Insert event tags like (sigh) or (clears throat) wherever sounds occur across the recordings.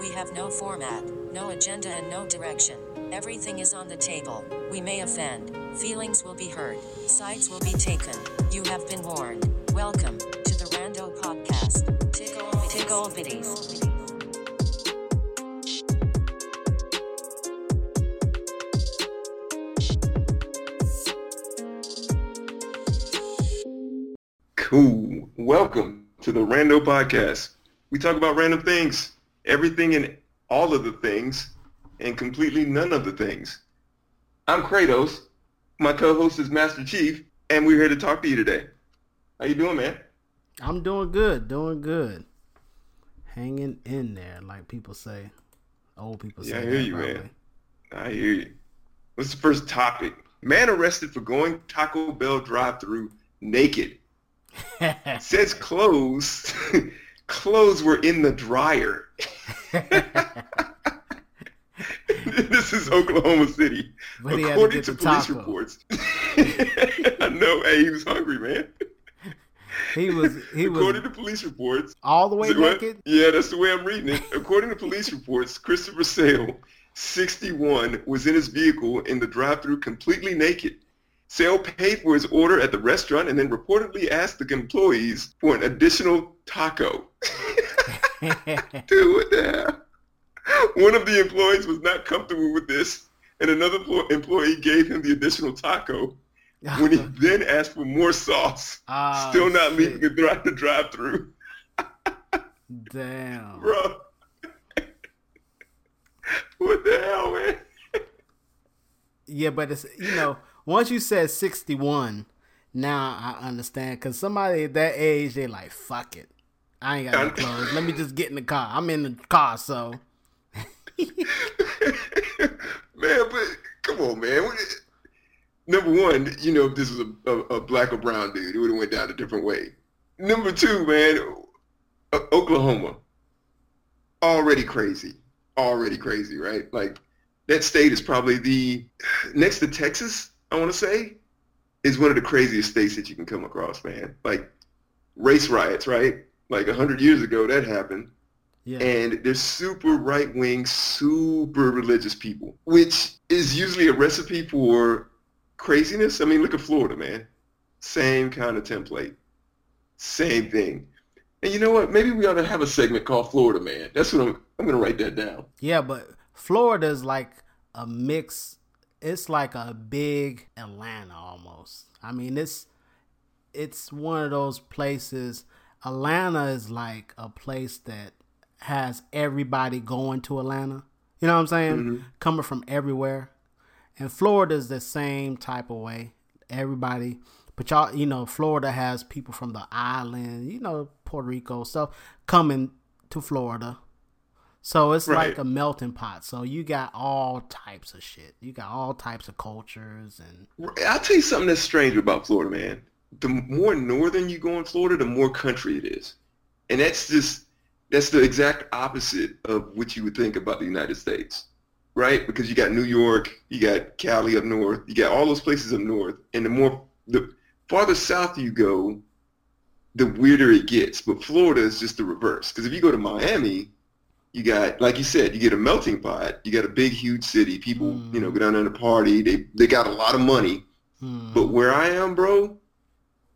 We have no format, no agenda, and no direction. Everything is on the table. We may offend. Feelings will be hurt. Sides will be taken. You have been warned. Welcome to the Rando Podcast. Tickle, tickle bitties. Cool. Welcome to the Rando Podcast. We talk about random things, everything and all of the things, and completely none of the things. I'm Kratos. My co-host is Master Chief, and we're here to talk to you today. How you doing, man? I'm doing good, doing good. Hanging in there, like people say. Old people say. Yeah, I hear you, probably. man. I hear you. What's the first topic? Man arrested for going Taco Bell drive-through naked. (laughs) Says clothes. (laughs) clothes were in the dryer. (laughs) this is Oklahoma City. But had to According to, police taco. reports. (laughs) I know. Hey, he was hungry, man. he was he was According was to police reports, all the way what? naked. Yeah, that's the way I'm reading it. According to police reports, Christopher Sale, 61, was in his vehicle in the drive-through completely naked. Sale paid for his order at the restaurant and then reportedly asked the employees for an additional taco. (laughs) Dude, what the hell? One of the employees was not comfortable with this, and another plo- employee gave him the additional taco when he (laughs) then asked for more sauce, Ah, still not shit. leaving the, dri- the drive through. Damn. Bro. (laughs) what the hell, man? Yeah, but it's you know once you said sixty one, now I understand because somebody at that age they like fuck it, I ain't got no clothes. Let me just get in the car. I'm in the car, so (laughs) man, but come on, man. Number one, you know, if this was a, a, a black or brown dude, it would have went down a different way. Number two, man, O- Oklahoma, already crazy, already crazy, right? Like that state is probably the next to Texas. I want to say is one of the craziest states that you can come across, man. Like race riots, right? Like a hundred years ago, that happened yeah. and they're super right wing, super religious people, which is usually a recipe for craziness. I mean, look at Florida, man. Same kind of template. Same thing. And you know what? Maybe we ought to have a segment called Florida Man. That's what I'm I'm gonna write that down. Yeah, but Florida's like a mix. It's like a big Atlanta almost. I mean, it's it's one of those places. Atlanta is like a place that has everybody going to Atlanta. You know what I'm saying? Mhm. Coming from everywhere. And Florida's the same type of way. Everybody, but y'all, you know, Florida has people from the island, you know, Puerto Rico stuff coming to Florida. So it's Right. like a melting pot. So you got all types of shit. You got all types of cultures and I'll tell you something that's strange about Florida, man. The more northern you go in Florida, the more country it is. And that's just that's the exact opposite of what you would think about the United States. Right? Because you got New York, you got Cali up north, you got all those places up north, and the more the farther south you go, the weirder it gets. But Florida is just the reverse. Because if you go to Miami, you got, like you said, you get a melting pot. You got a big, huge city. People, Mm. you know, go down there to party. They they got a lot of money. hmm, But where I am, bro,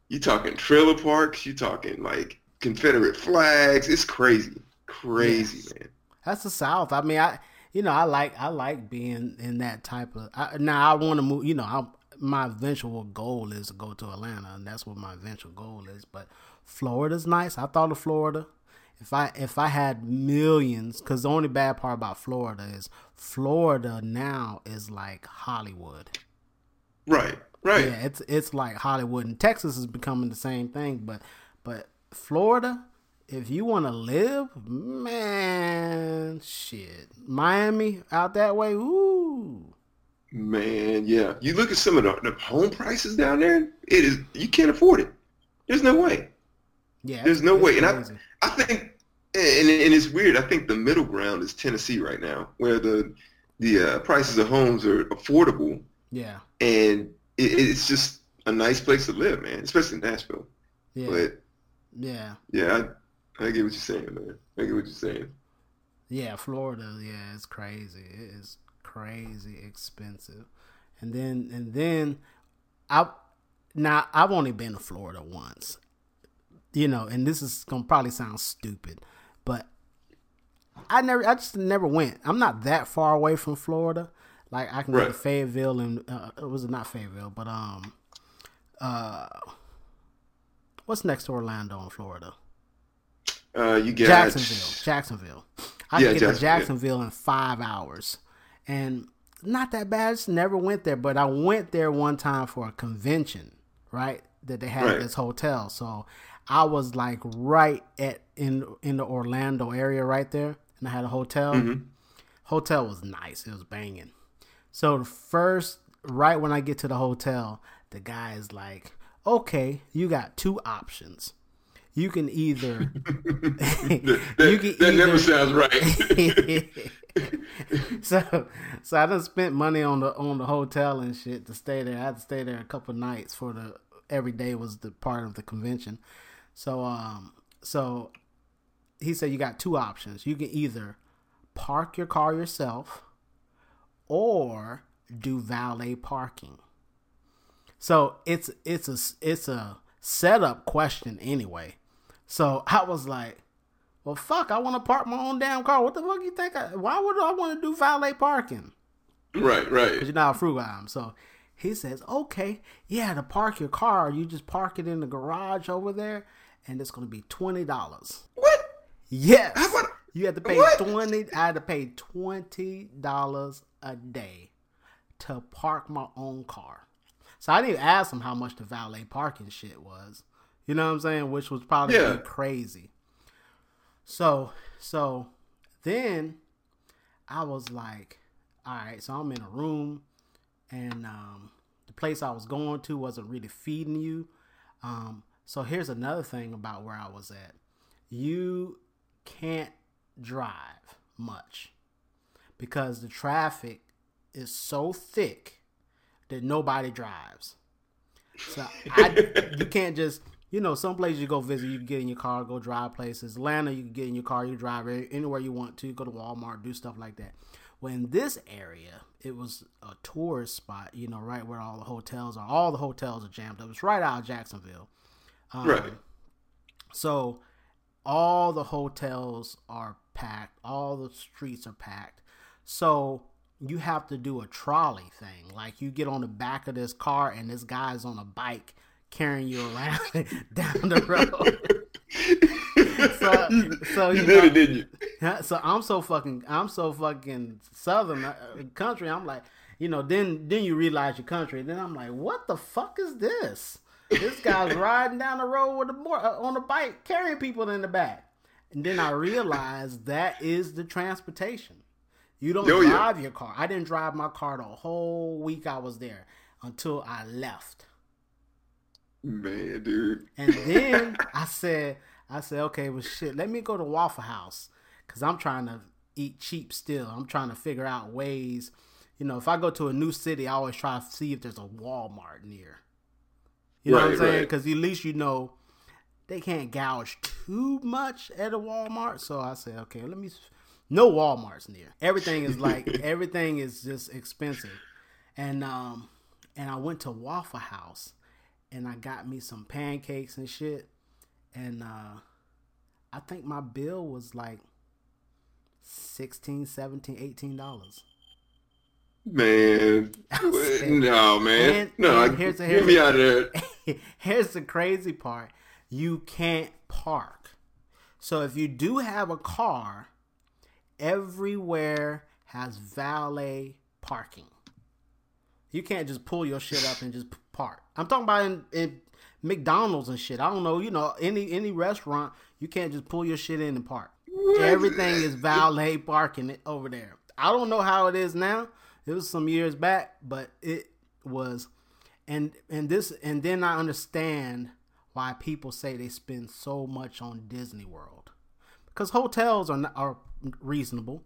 you talking trailer parks. You talking like Confederate flags. It's crazy, crazy, Yes. man. that's the South. I mean, I you know I like I like being in that type of. I, now I want to move. You know, I, my eventual goal is to go to Atlanta, and that's what my eventual goal is. But Florida's nice. I thought of Florida. If I if I had millions, because the only bad part about Florida is Florida now is like Hollywood. Right, right. Yeah, it's it's like Hollywood and Texas is becoming the same thing, but but Florida, if you want to live, man, shit, Miami out that way, ooh, Man, yeah. You look at some of the, the home prices down there. It is you can't afford it. There's no way. yeah, There's no way. And I, crazy. I think, and, and it's weird. I think the middle ground is Tennessee right now, where the the uh, prices of homes are affordable, yeah, and it, it's just a nice place to live, man. Especially in Nashville. yeah, But yeah. yeah, I, I get what you're saying, man. I get what you're saying. Yeah, Florida. Yeah, it's crazy. It is crazy expensive. And then and then I now I've only been to Florida once. You know, and this is gonna probably sound stupid, but I never I just never went. I'm not that far away from Florida. Like I can go to Fayetteville and uh, it was not Fayetteville, but um uh what's next to Orlando in Florida? Uh, you got Jacksonville. Jacksonville. I Yeah, can get to Jacksonville. Jacksonville in five hours. And not that bad. I just never went there, but I went there one time for a convention, right? That they had at this hotel. So I was like right at in in the Orlando area right there. And I had a hotel. Mm-hmm. Hotel was nice. It was banging. So the first right when I get to the hotel, the guy is like, Okay, you got two options. You can either (laughs) (laughs) that, you can that never either- sounds right. (laughs) so so I just spent money on the on the hotel and shit to stay there. I had to stay there a couple nights for the every day was the part of the convention. So um so he said you got two options. You can either park your car yourself or do valet parking. So it's it's a it's a setup question anyway. So I was like, well, fuck, I want to park my own damn car. What the fuck you think? I, why would I want to do valet parking? right, right. Because you know how frugal I am. So he says, okay, yeah, to park your car, you just park it in the garage over there, and it's going to be $20. What? Yes. About- you had to pay what? 20 I had to pay $20 a day to park my own car. So I didn't ask him how much the valet parking shit was. You know what I'm saying? Which was probably Yeah. crazy. So so then I was like, all right, so I'm in a room and um, the place I was going to wasn't really feeding you. Um, so here's another thing about where I was at. You can't drive much because the traffic is so thick that nobody drives. So I, (laughs) you can't just, you know, some places you go visit, you can get in your car, go drive places. Atlanta, you can get in your car, you drive anywhere you want to, go to Walmart, do stuff like that. Well, in this area, it was a tourist spot, you know, right where all the hotels are. All the hotels are jammed up. It's right out of Jacksonville. Um, Right. So all the hotels are packed, all the streets are packed. So you have to do a trolley thing. Like you get on the back of this car and this guy's on a bike carrying you around (laughs) down the road. so, so you you did know- it, didn't you? Yeah, so I'm so fucking I'm so fucking southern uh, country. I'm like, you know, then then you realize your country. Then I'm like, what the fuck is this? This guy's riding down the road with a uh, on a bike, carrying people in the back. And then I realized that is the transportation. You don't Oh, yeah. drive your car. I didn't drive my car the whole week I was there until I left. Man, dude. And then I said, I said, okay, well, shit, let me go to Waffle House because I'm trying to eat cheap still. I'm trying to figure out ways. You know, if I go to a new city, I always try to see if there's a Walmart near. You know what I'm Right, saying? right. Because at least you know they can't gouge too much at a Walmart. So I said, okay, let me. No Walmart's near. Everything is like (laughs) everything is just expensive, and um, and I went to Waffle House, and I got me some pancakes and shit, and uh, I think my bill was like 16 17 18 dollars (laughs) Man. no, man. And- no, and here's the- get me out of there. (laughs) Here's the crazy part. You can't park. So if you do have a car, everywhere has valet parking. You can't just pull your shit up and just park. I'm talking about in, in McDonald's and shit. I don't know, you know, any any restaurant, you can't just pull your shit in and park. Everything is valet parking over there. I don't know how it is now. It was some years back, but it was and and this and then I understand why people say they spend so much on Disney World because hotels are not, are reasonable.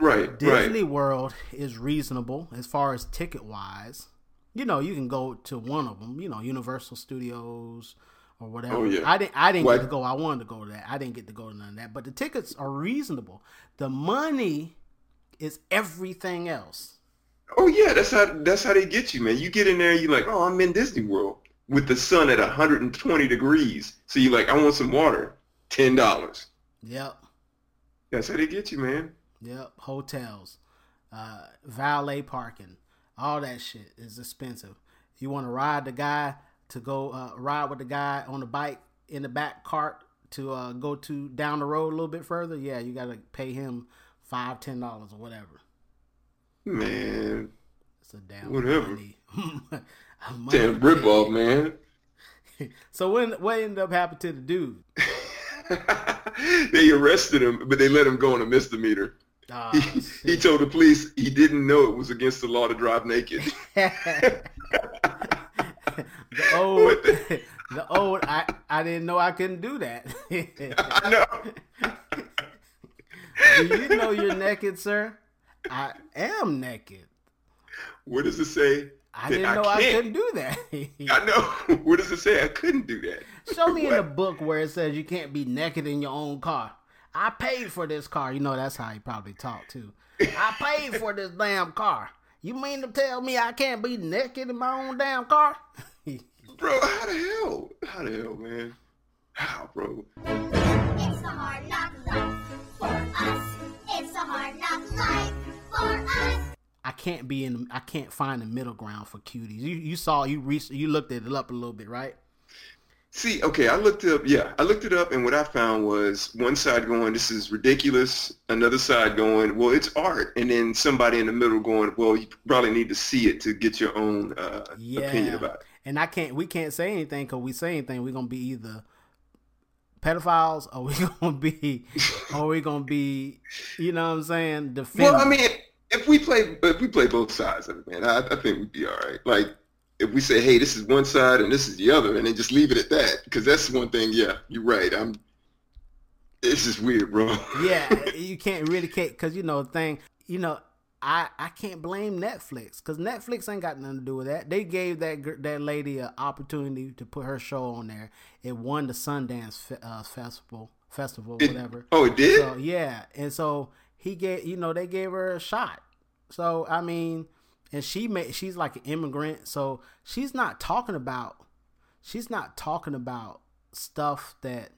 Right, Disney right. World is reasonable as far as ticket wise. You know, you can go to one of them. You know, Universal Studios or whatever. Oh, yeah. I didn't I didn't What? get to go. I wanted to go to that. I didn't get to go to none of that. But the tickets are reasonable. The money is everything else. Oh yeah, that's how that's how they get you, man. You get in there, you're like, oh, I'm in Disney World with the sun at 120 degrees. So you're like, I want some water, ten dollars. Yep. That's how they get you, man. Yep. Hotels, uh, valet parking, all that shit is expensive. You want to ride the guy to go uh, ride with the guy on the bike in the back cart to uh, go to down the road a little bit further. Yeah, you got to pay him five, ten dollars or whatever. Man, It's a damn Whatever. money. (laughs) money damn rip off, man. (laughs) So when what ended up happening to the dude? (laughs) they arrested him, but they let him go on a misdemeanor. Ah, He, he told the police he didn't know it was against the law to drive naked. the old, the- the old. I I didn't know I couldn't do that. I know. Do you know you're naked, sir? I am naked. What does it say? I didn't know I can't. couldn't do that. I know. (laughs) What does it say? I couldn't do that. Show me in the book where it says you can't be naked in your own car. I paid for this car. You know that's how he probably talked too. I (laughs) paid for this damn car. You mean to tell me I can't be naked in my own damn car? (laughs) Bro, how the hell? How the hell, man? How, bro? It's the hard knock life for us. It's the hard knock life for us. I can't be in. I can't find the middle ground for cuties. You you saw you re- you looked it up a little bit, right? See, okay, I looked up, yeah, I looked it up, and what I found was one side going, this is ridiculous, another side going, well, it's art, and then somebody in the middle going, well, you probably need to see it to get your own uh, opinion about it. And I can't. We can't say anything because we say anything, we're gonna be either pedophiles Are we (laughs) gonna be or we gonna be. You know what I'm saying? Defend. Well, I mean, if we play, if we play both sides of it, man, I, I think we'd be all right. Like, if we say, hey, this is one side and this is the other, and then just leave it at that, because that's one thing. Yeah, you're right. I'm. It's just weird, bro. yeah, (laughs) you can't really can't because you know the thing. You know, I I can't blame Netflix because Netflix ain't got nothing to do with that. They gave that that lady an opportunity to put her show on there. It won the Sundance fe- uh, festival festival It- whatever. oh, it did. So yeah, and so he gave you know they gave her a shot. So I mean, and she made she's like an immigrant, so she's not talking about she's not talking about stuff that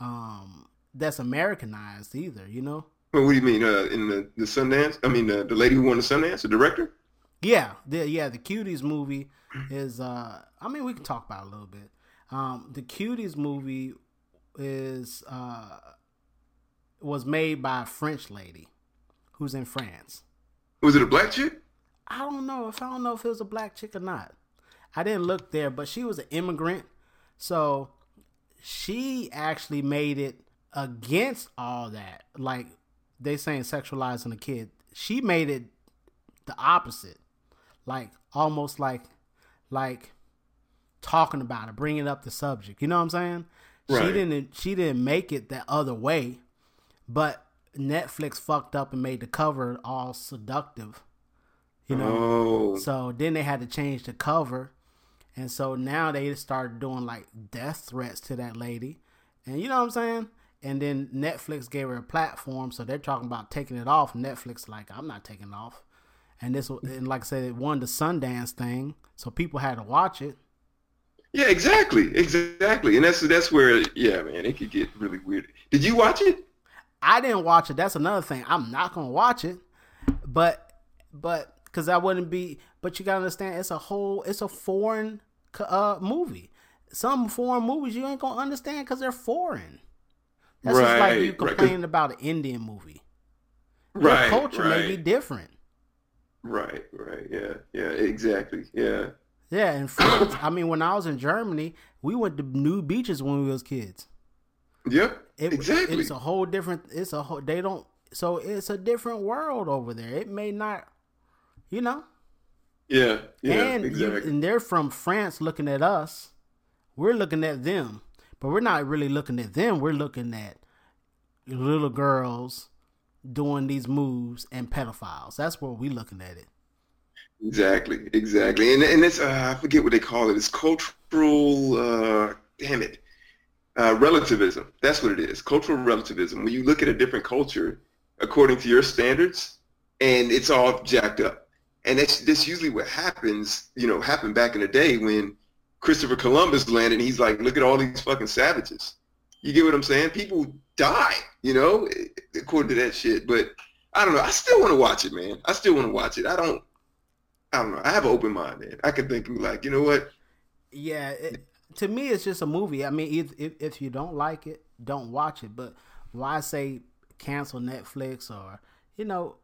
um that's Americanized either. You know? Well, what do you mean? Uh, in the, the Sundance? I mean, uh, the lady who won the Sundance, the director? Yeah, the yeah the Cuties movie is uh I mean we can talk about it a little bit. Um, the Cuties movie is uh was made by a French lady who's in France. Was it a black chick? I don't know if I don't know if it was a black chick or not. I didn't look there, but she was an immigrant, so she actually made it against all that. Like they saying sexualizing a kid, she made it the opposite. Like almost like like talking about it, bringing up the subject. You know what I'm saying? Right. She didn't. She didn't make it that other way, but Netflix fucked up and made the cover all seductive. You know. Oh, So then they had to change the cover. And so now they just started doing like death threats to that lady. And you know what I'm saying? And then Netflix gave her a platform, so they're talking about taking it off. Netflix like, I'm not taking it off. And this and like I said, it won the Sundance thing, so people had to watch it. yeah, exactly, exactly. And that's that's where, yeah, man, it could get really weird. Did you watch it? I didn't watch it. That's another thing. I'm not gonna watch it, but but because I wouldn't be. But you gotta understand, it's a whole. It's a foreign uh, movie. Some foreign movies you ain't gonna understand because they're foreign. That's just like you right, complaining about an Indian movie. Their Right, culture right, may be different. right, right. Yeah, yeah, exactly. Yeah, Yeah, in France. I mean, when I was in Germany, we went to new beaches when we was kids. yep, It, exactly. It's a whole different. It's a whole. They don't. So it's a different world over there. It may not. You know. yeah, yeah, and you, exactly. and they're from France looking at us. We're looking at them, but we're not really looking at them. We're looking at little girls doing these moves and pedophiles. That's where we're looking at it. Exactly, exactly. And and it's uh, I forget what they call it. It's cultural. Uh, damn it. uh, relativism. That's what it is. Cultural relativism. When you look at a different culture according to your standards, and it's all jacked up. And that's that's usually what happens. You know, happened back in the day when Christopher Columbus landed. and He's like, look at all these fucking savages. You get what I'm saying? People die. You know, according to that shit. But I don't know. I still want to watch it, man. I still want to watch it. I don't. I don't know. I have an open mind, man. I can think like, you know what? Yeah, it, to me, it's just a movie. I mean, if, if if you don't like it, don't watch it. But why say cancel Netflix or you know,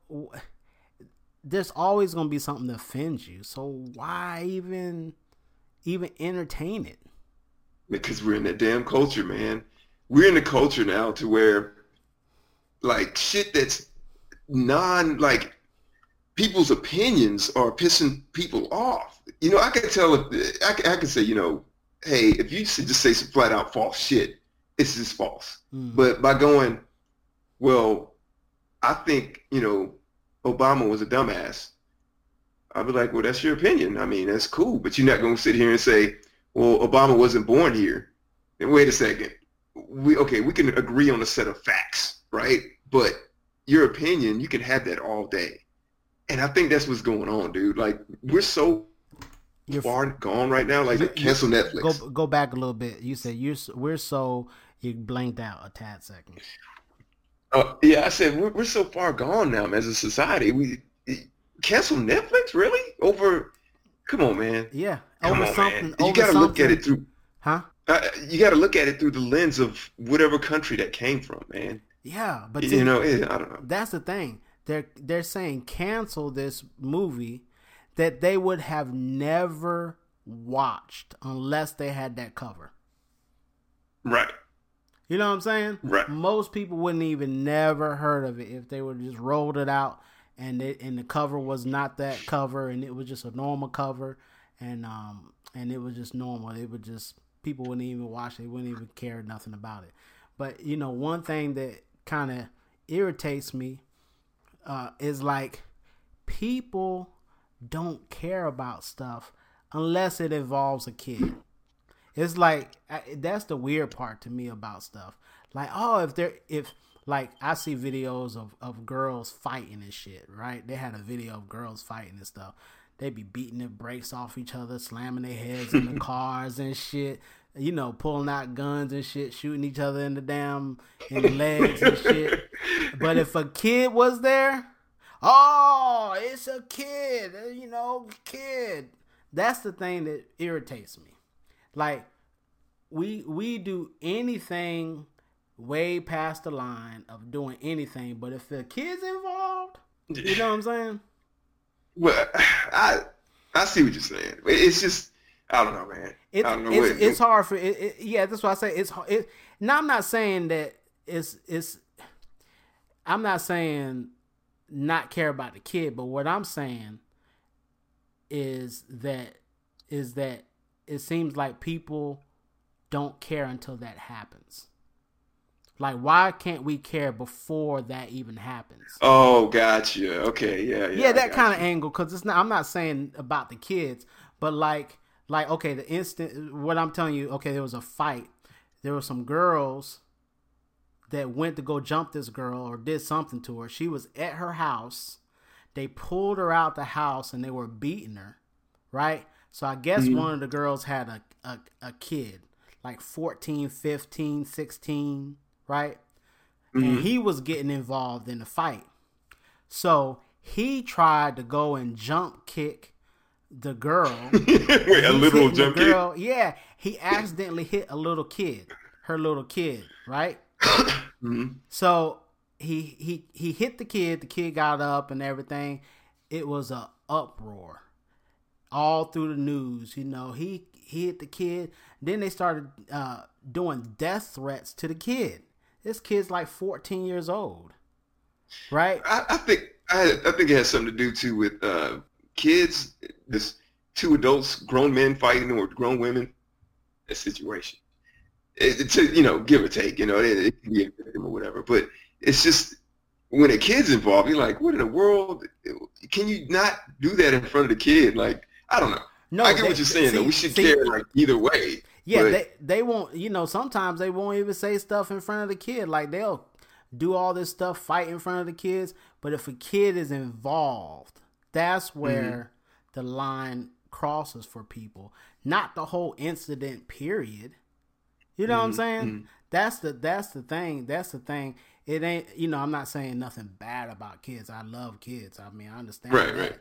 there's always gonna be something that offends you. So why even even entertain it? Because we're in that damn culture, man. We're in a culture now to where like shit that's non like people's opinions are pissing people off. You know, I can tell if I can, I can say, you know, hey, if you just say some flat out false shit, it's just false. Mm. But by going, well, I think you know, Obama was a dumbass. I'd be like, well, that's your opinion. I mean, that's cool, but you're not going to sit here and say, well, Obama wasn't born here. And wait a second, we okay, we can agree on a set of facts, right? But your opinion, you can have that all day. And I think that's what's going on, dude. Like we're so you're far gone right now. Like you, cancel Netflix. Go go back a little bit. You said you're we're so you blanked out a tad second. Uh, yeah, I said we're, we're so far gone now man, as a society. We cancel Netflix really over. Come on, man. Yeah, come over on, something. Man. You got to look at it through. Huh? Uh, you got to look at it through the lens of whatever country that came from, man. Yeah, but you know, I don't know. That's the thing. They're they're saying cancel this movie that they would have never watched unless they had that cover. Right. You know what I'm saying? Right. Most people wouldn't even never heard of it if they would just rolled it out and it and the cover was not that cover and it was just a normal cover and um and it was just normal. It would just people wouldn't even watch it, wouldn't even care nothing about it. But you know, one thing that kind of irritates me uh, is like people don't care about stuff unless it involves a kid. It's like that's the weird part to me about stuff. Like, oh, if they're if like I see videos of of girls fighting and shit, right? They had a video of girls fighting and stuff. They be beating the brakes off each other, slamming their heads in the (laughs) cars and shit. You know, pulling out guns and shit, shooting each other in the damn in the legs and shit. But if a kid was there, oh, it's a kid, uh, you know, kid. That's the thing that irritates me. Like we we do anything way past the line of doing anything, but if the kids involved, (laughs) you know what I'm saying? Well, I I see what you're saying. It's just I don't know, man. It's, I don't know. It's, it's hard for it, it, Yeah, that's why I say it's. It, now I'm not saying that it's it's. I'm not saying not care about the kid, but what I'm saying is that is that it seems like people don't care until that happens. Like, why can't we care before that even happens? Oh, gotcha. Okay, yeah, yeah. Yeah, that kind of angle. Because it's not. I'm not saying about the kids, but like, like, okay, the instant. What I'm telling you, okay, there was a fight. There were some girls that went to go jump this girl or did something to her. She was at her house. They pulled her out the house and they were beating her, right? So I guess mm-hmm. one of the girls had a, a, a, kid, like 14, 15, 16, right? Mm-hmm. And he was getting involved in the fight. So he tried to go and jump kick the girl. (laughs) Wait, a little jump girl. kick? Yeah, he accidentally hit a little kid, her little kid, right? (coughs) mm-hmm. So he he he hit the kid. The kid got up and everything. It was a uproar all through the news. You know, he, he hit the kid. Then they started uh, doing death threats to the kid. This kid's like 14 years old, right? I, I think I, I, think it has something to do too with uh, kids. This two adults, grown men fighting or grown women. A situation. It, to you know, give or take. You know, it, it can be a victim or whatever. But it's just when a kid's involved, you're like, what in the world? Can you not do that in front of the kid? Like, I don't know. No, I get they, what you're saying. See, though. We should see, care like either way. Yeah, But- they they won't. You know, sometimes they won't even say stuff in front of the kid. Like they'll do all this stuff, fight in front of the kids. But if a kid is involved, that's mm-hmm. where the line crosses for people. Not the whole incident. Period. You know what I'm mm-hmm. saying? Mm-hmm. That's the that's the thing. That's the thing. It ain't. You know, I'm not saying nothing bad about kids. I love kids. I mean, I understand Right, that. right.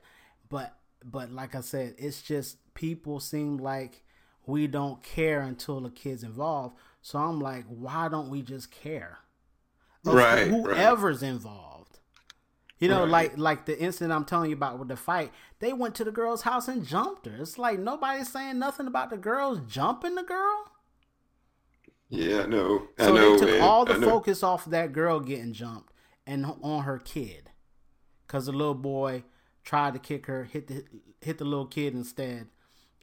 But but like I said, it's just people seem like we don't care until the kids involved. So I'm like, why don't we just care? Right, right. Whoever's involved. You know, Right. like like the incident I'm telling you about with the fight, they went to the girl's house and jumped her. It's like nobody's saying nothing about the girls jumping the girl. Yeah, I know. I So know, they took man. all the focus off of that girl getting jumped and on her kid, because the little boy tried to kick her, hit the hit the little kid instead,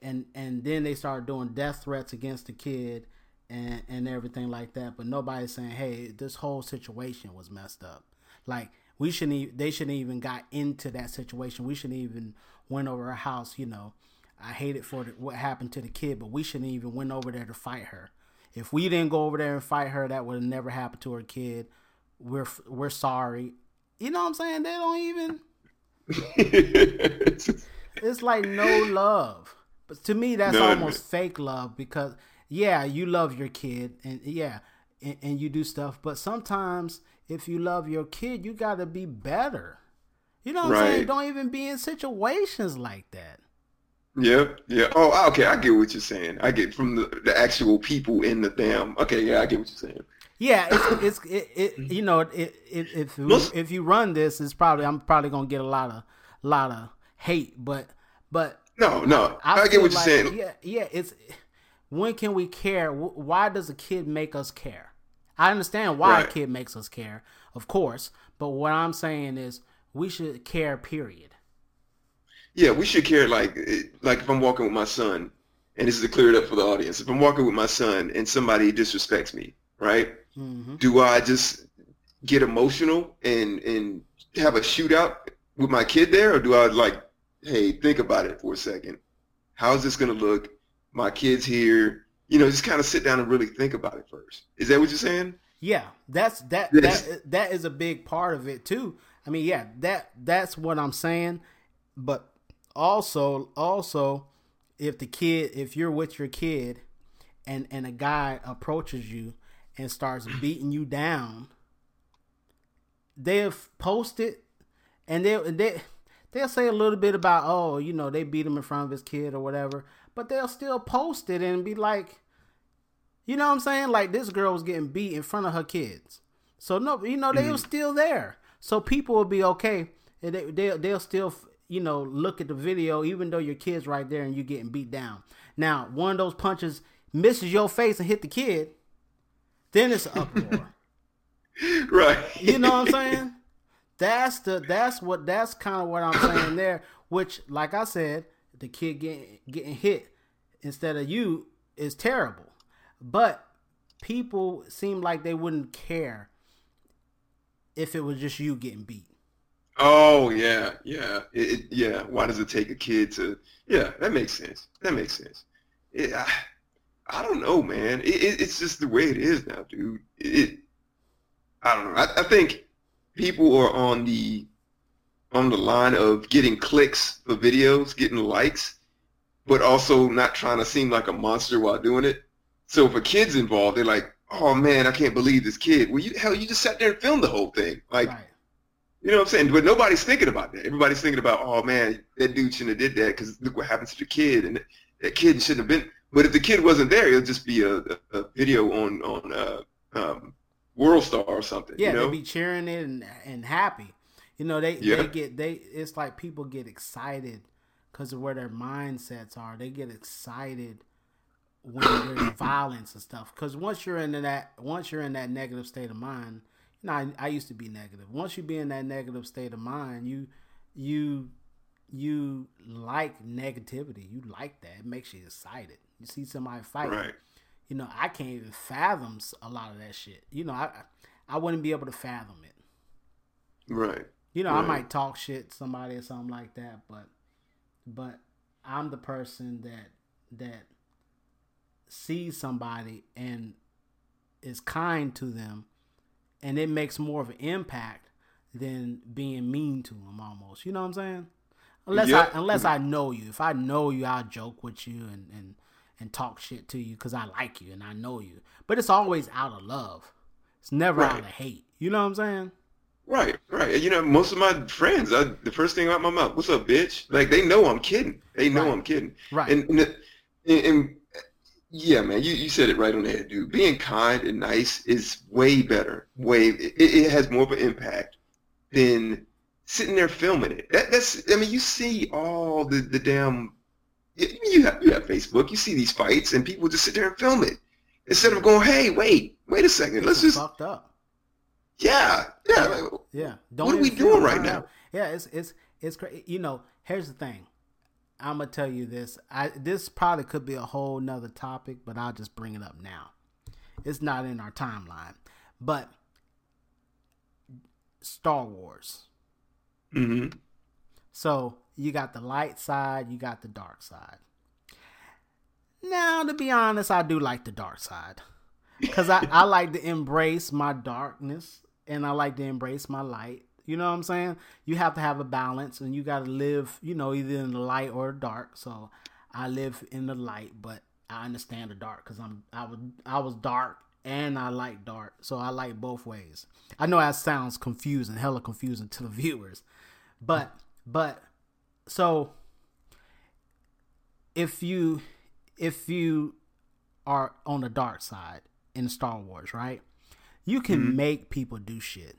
and and then they started doing death threats against the kid and and everything like that. But nobody's saying, hey, this whole situation was messed up. Like we shouldn't. e- They shouldn't even got into that situation. We shouldn't even went over her house. You know, I hate it for the, what happened to the kid, but we shouldn't even went over there to fight her. If we didn't go over there and fight her, that would have never happened to her kid. We're we're sorry. You know what I'm saying? They don't even. (laughs) It's like no love. But to me, that's None. almost fake love because yeah, you love your kid and yeah, and, and you do stuff. But sometimes if you love your kid, you got to be better. You know what I'm saying? Don't even be in situations like that. Yep. Yeah. Oh, okay. I get what you're saying. I get from the, the actual people in the damn. Okay. Yeah, I get what you're saying. Yeah, it's, it's it, it you know it, it if you, (clears throat) Most- if you run this, it's probably I'm probably gonna get a lot of lot of hate, but but No, no. I, I, get what you're saying. Yeah, yeah. It's when can we care? Why does a kid make us care? I understand why a kid makes us care, of course. But what I'm saying is we should care. Period. Yeah, we should care. Like, like if I'm walking with my son, and this is to clear it up for the audience. If I'm walking with my son and somebody disrespects me, right? hmm Do I just get emotional and and have a shootout with my kid there, or do I like, hey, think about it for a second. How's this gonna look? My kid's here. You know, just kind of sit down and really think about it first. Is that what you're saying? Yeah, that's that Yes. that that is a big part of it too. I mean, yeah, that that's what I'm saying. But also, also, if the kid, if you're with your kid, and and a guy approaches you and starts (clears throat) beating you down, they'll post it, and they they they'll say a little bit about oh, you know, they beat him in front of his kid or whatever, but they'll still post it and be like. You know what I'm saying? Like this girl was getting beat in front of her kids. So no, you know they were mm-hmm. still there. So people will be okay. And they they'll, they'll still you know look at the video even though your kid's right there and you're getting beat down. Now one of those punches misses your face and hit the kid, then it's an uproar. (laughs) Right. you know what I'm saying? That's the that's what that's kind of what I'm saying there. Which, like I said, the kid getting getting hit instead of you is terrible. But people seem like they wouldn't care if it was just you getting beat. Oh yeah, yeah, it, it- yeah. Why does it take a kid to? Yeah, that makes sense. That makes sense. It, I, I don't know, man. It, it's just the way it is now, dude. It, I don't know. I, I think people are on the on the line of getting clicks for videos, getting likes, but also not trying to seem like a monster while doing it. So if a kid's involved, they're like, "Oh man, I can't believe this kid." Well, you hell, you just sat there and filmed the whole thing. Like, Right. you know what I'm saying? But nobody's thinking about that. Everybody's thinking about, oh man, that dude shouldn't have did that because look what happens to the kid, and that kid shouldn't have been. But if the kid wasn't there, it'll just be a, a, a video on on uh, um, World Star or something. Yeah, you know? they be cheering it and and happy. You know, they Yeah. they get they. It's like people get excited because of where their mindsets are. They get excited when there's (coughs) violence and stuff. Because once you're in that once you're in that negative state of mind, you know, I, I used to be negative. Once you be in that negative state of mind, you you you like negativity. You like that. It makes you excited. You see somebody fight right. You know, I can't even fathom a lot of that shit. You know, I I wouldn't be able to fathom it. Right. You know, I might talk shit to somebody or something like that, but but I'm the person that that sees somebody and is kind to them, and it makes more of an impact than being mean to them. Almost, you know what I'm saying? Unless Yep. I unless I know you. If I know you, I'll joke with you and and and talk shit to you because I like you and I know you. But it's always out of love. It's never out of hate. You know what I'm saying? Right, right. And you know, most of my friends, I, the first thing out my mouth, "What's up, bitch?" Like they know I'm kidding. They know Right. I'm kidding. Right. And, and, and, and yeah, man, you, you said it right on the head, dude. Being kind and nice is way better. Way it, it has more of an impact than sitting there filming it. That, that's I mean, you see all the the damn you have you have Facebook. You see these fights and people just sit there and film it instead of going, "Hey, wait, wait a second, let's It's just fucked up. yeah, yeah." like, Yeah. What are we doing right now? Yeah, it's it's it's crazy. You know, here's the thing. I'm gonna tell you this. I this probably could be a whole nother topic, but I'll just bring it up now. It's not in our timeline, but Star Wars. mhm. So you got the light side, you got the dark side. Now, to be honest, I do like the dark side because I, I like to embrace my darkness and I like to embrace my light. You know what I'm saying? You have to have a balance and you got to live, you know, either in the light or the dark. So I live in the light, but I understand the dark because I'm I was I was dark and I like dark, so I like both ways. I know that sounds confusing, hella confusing to the (laughs) viewers, but but so if you if you are on the dark side in Star Wars, right? You can mm-hmm. make people do shit.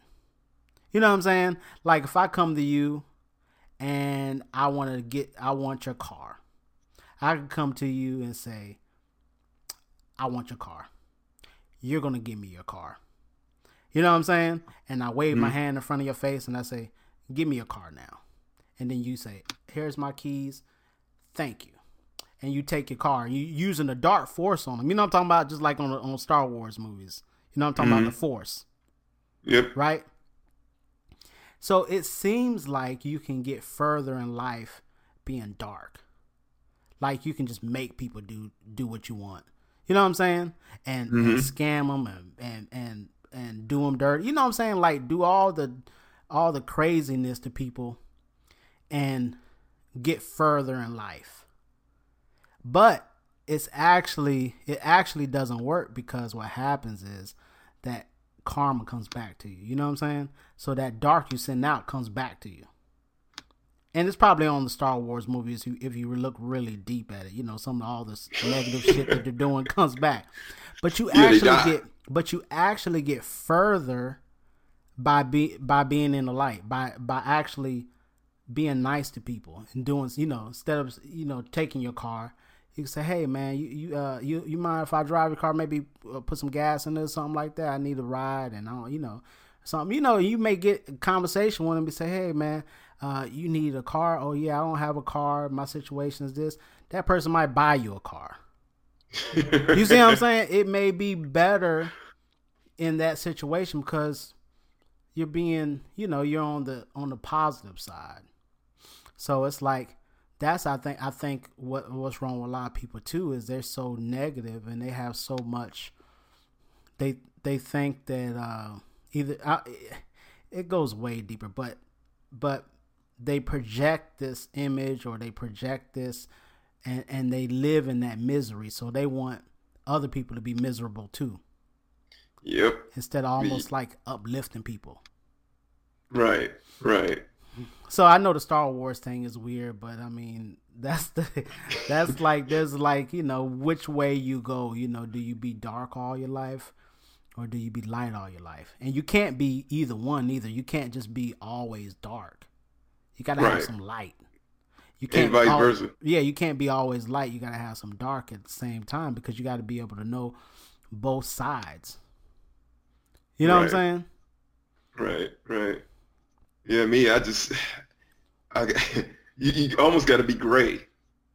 You know what I'm saying? Like if I come to you and I want to get I want your car. I can come to you and say I want your car. You're going to give me your car. You know what I'm saying? And I wave my mm-hmm. hand in front of your face and I say, "Give me your car now." And then you say, "Here's my keys. Thank you." And you take your car. You using the dark force on them. You know what I'm talking about? Just like on on Star Wars movies. You know what I'm talking about? Mm-hmm. The force Yep. right? So it seems like you can get further in life being dark. Like you can just make people do do what you want. You know what I'm saying? And, and mm-hmm. scam them and, and and and do them dirty. You know what I'm saying? Like do all the all the craziness to people and get further in life. But it's actually it actually doesn't work because what happens is that karma comes back to you. You know what I'm saying? So that dark you send out comes back to you. And it's probably on the Star Wars movies if you, look really deep at it. You know, some of all this negative shit that they're doing (laughs) comes back. But you actually get but you actually get further by be by being in the light, by by actually being nice to people and doing you know, instead of you know, taking your car, you can say, "Hey, man, you you uh you you mind if I drive your car? Maybe uh, put some gas in it, or something like that. I need a ride, and I don't, you know, something. You know, you may get a conversation with them and say, "Hey, man, uh, you need a car? Oh yeah, I don't have a car. My situation is this." That person might buy you a car. (laughs) You see what I'm saying? It may be better in that situation because you're being, you know, you're on the on the positive side. So it's like that's I think I think what what's wrong with a lot of people too is they're so negative and they have so much. They they think that uh, either I, it goes way deeper, but but they project this image or they project this and and they live in that misery, so they want other people to be miserable too, Yep. instead of almost like uplifting people. Right. Right. So I know the Star Wars thing is weird, but I mean that's the (laughs) that's like there's like you know which way you go. You know, do you be dark all your life, or do you be light all your life? And you can't be either one. Either you can't just be always dark. You gotta have some light. You And vice versa. Yeah, you can't be always light. You gotta have some dark at the same time because you gotta be able to know both sides. You know what I'm saying? Right. Right. Yeah. Me, I just, (sighs) I, (laughs) you, you almost got to be gray.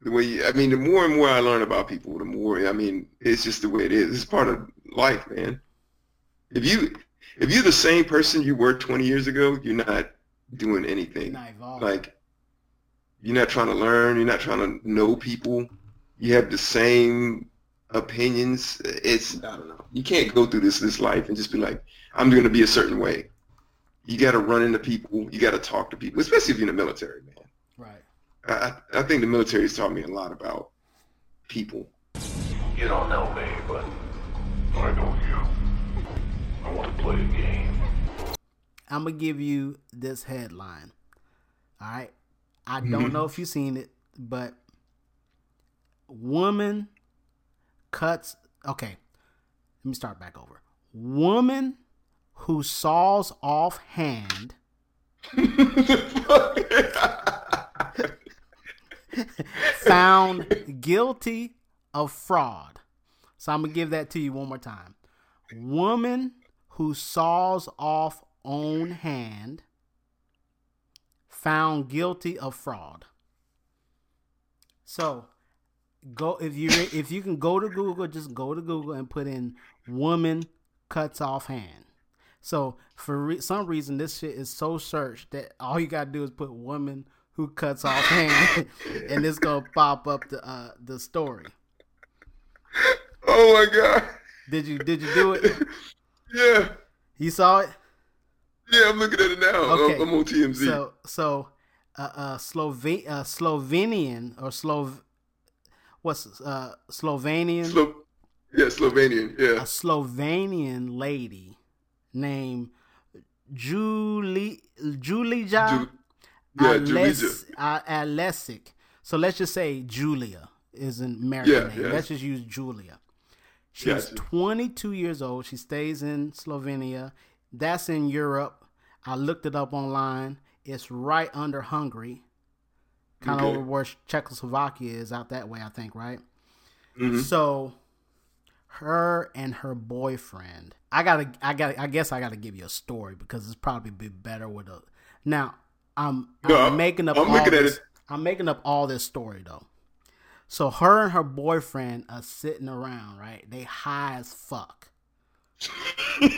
The way you, I mean, the more and more I learn about people, the more I mean, it's just the way it is. It's part of life, man. If you, if you're the same person you were 20 years ago, you're not doing anything. Not. Like, you're not trying to learn. You're not trying to know people. You have the same opinions. It's I don't know. You can't go through this this life and just be like, I'm going to be a certain way. You got to run into people. You got to talk to people, especially if you're in the military, man. Right. I, I think the military has taught me a lot about people. You don't know me, but I know you. I want to play a game. I'm gonna give you this headline. All right. I don't mm-hmm. know if you've seen it, but woman cuts. Okay, let me start back over. Woman who saws off hand (laughs) found guilty of fraud. So I'm gonna give that to you one more time. Woman who saws off own hand found guilty of fraud. So go if you if you can go to Google, just go to Google and put in woman cuts off hand. So for re- some reason, this shit is so searched that all you gotta do is put woman who cuts off (laughs) hand, and it's gonna pop up the uh, the story. Oh my god. Did you did you do it? (laughs) Yeah. You saw it? Yeah, I'm looking at it now. Okay. I'm, on TMZ. So so uh, uh, Slove- uh Slovenian or Slov what's uh Slovenian Slo- yeah, Slovenian. Yeah. A Slovenian lady named Julie Julija Ju- yeah, Ales- uh, So let's just say Julia is an American Yeah, name. Let's just use Julia. She's Gotcha. 22 years old. She stays in Slovenia. That's in Europe. I looked it up online. It's right under Hungary, kind of Okay. over where Czechoslovakia is, out that way, I think, right? Mhm. So, her and her boyfriend. I gotta, I gotta, I guess I gotta give you a story because it's probably be better with a. Now, I'm, I'm No, making up. I'm all looking at it. I'm making up all this story though. So her and her boyfriend are sitting around, right? They high as fuck. (laughs)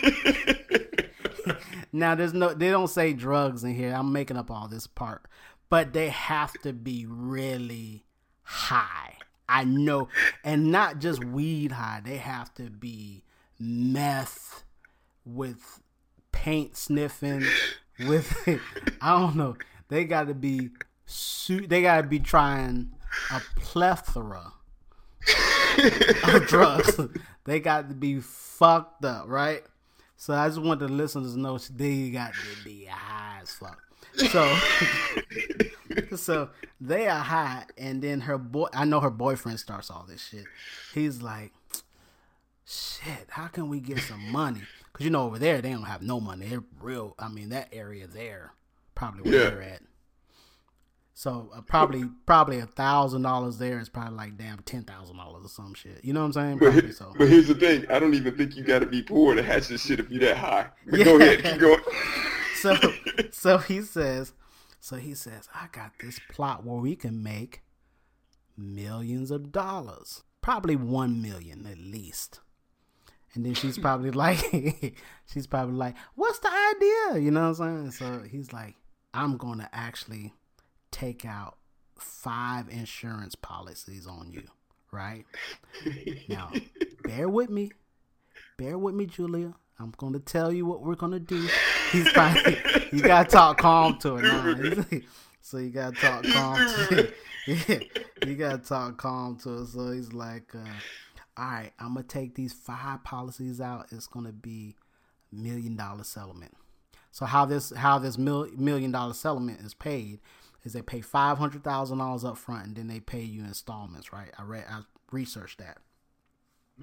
Now there's no they don't say drugs in here. I'm making up all this part. But they have to be really high. I know. And not just weed high. They have to be meth with paint sniffing with (laughs) I don't know. They got to be they got to be trying a plethora of (laughs) drugs. they got to be fucked up, right? So I just want the listeners to know they got to be high as fuck. So, (laughs) so they are high, and then her boy. I know her boyfriend starts all this shit. He's like, "Shit, how can we get some money?" Because you know over there they don't have no money. They're real. I mean that area there, probably where Yeah. they're at. So uh, probably probably a thousand dollars there is probably like damn ten thousand dollars or some shit. You know what I'm saying? But, so. but here's the thing. I don't even think you got to be poor to hatch this shit if you're that high. But Yeah. go ahead, keep going. (laughs) so so he says so he says i got this plot where we can make millions of dollars probably one million at least and then she's probably (laughs) like she's probably like what's the idea you know what i'm saying so he's like i'm gonna actually take out five insurance policies on you right now bear with me bear with me, Julia. I'm gonna tell you what we're gonna do. He's probably you gotta talk calm to her now. (laughs) (laughs) so you gotta talk calm to yeah, you gotta talk calm to her. So he's like, uh, all right, I'm gonna take these five policies out. It's gonna be million dollar settlement. So how this how this mil, million dollar settlement is paid is they pay five hundred thousand dollars up front and then they pay you installments. Right? I read I researched that.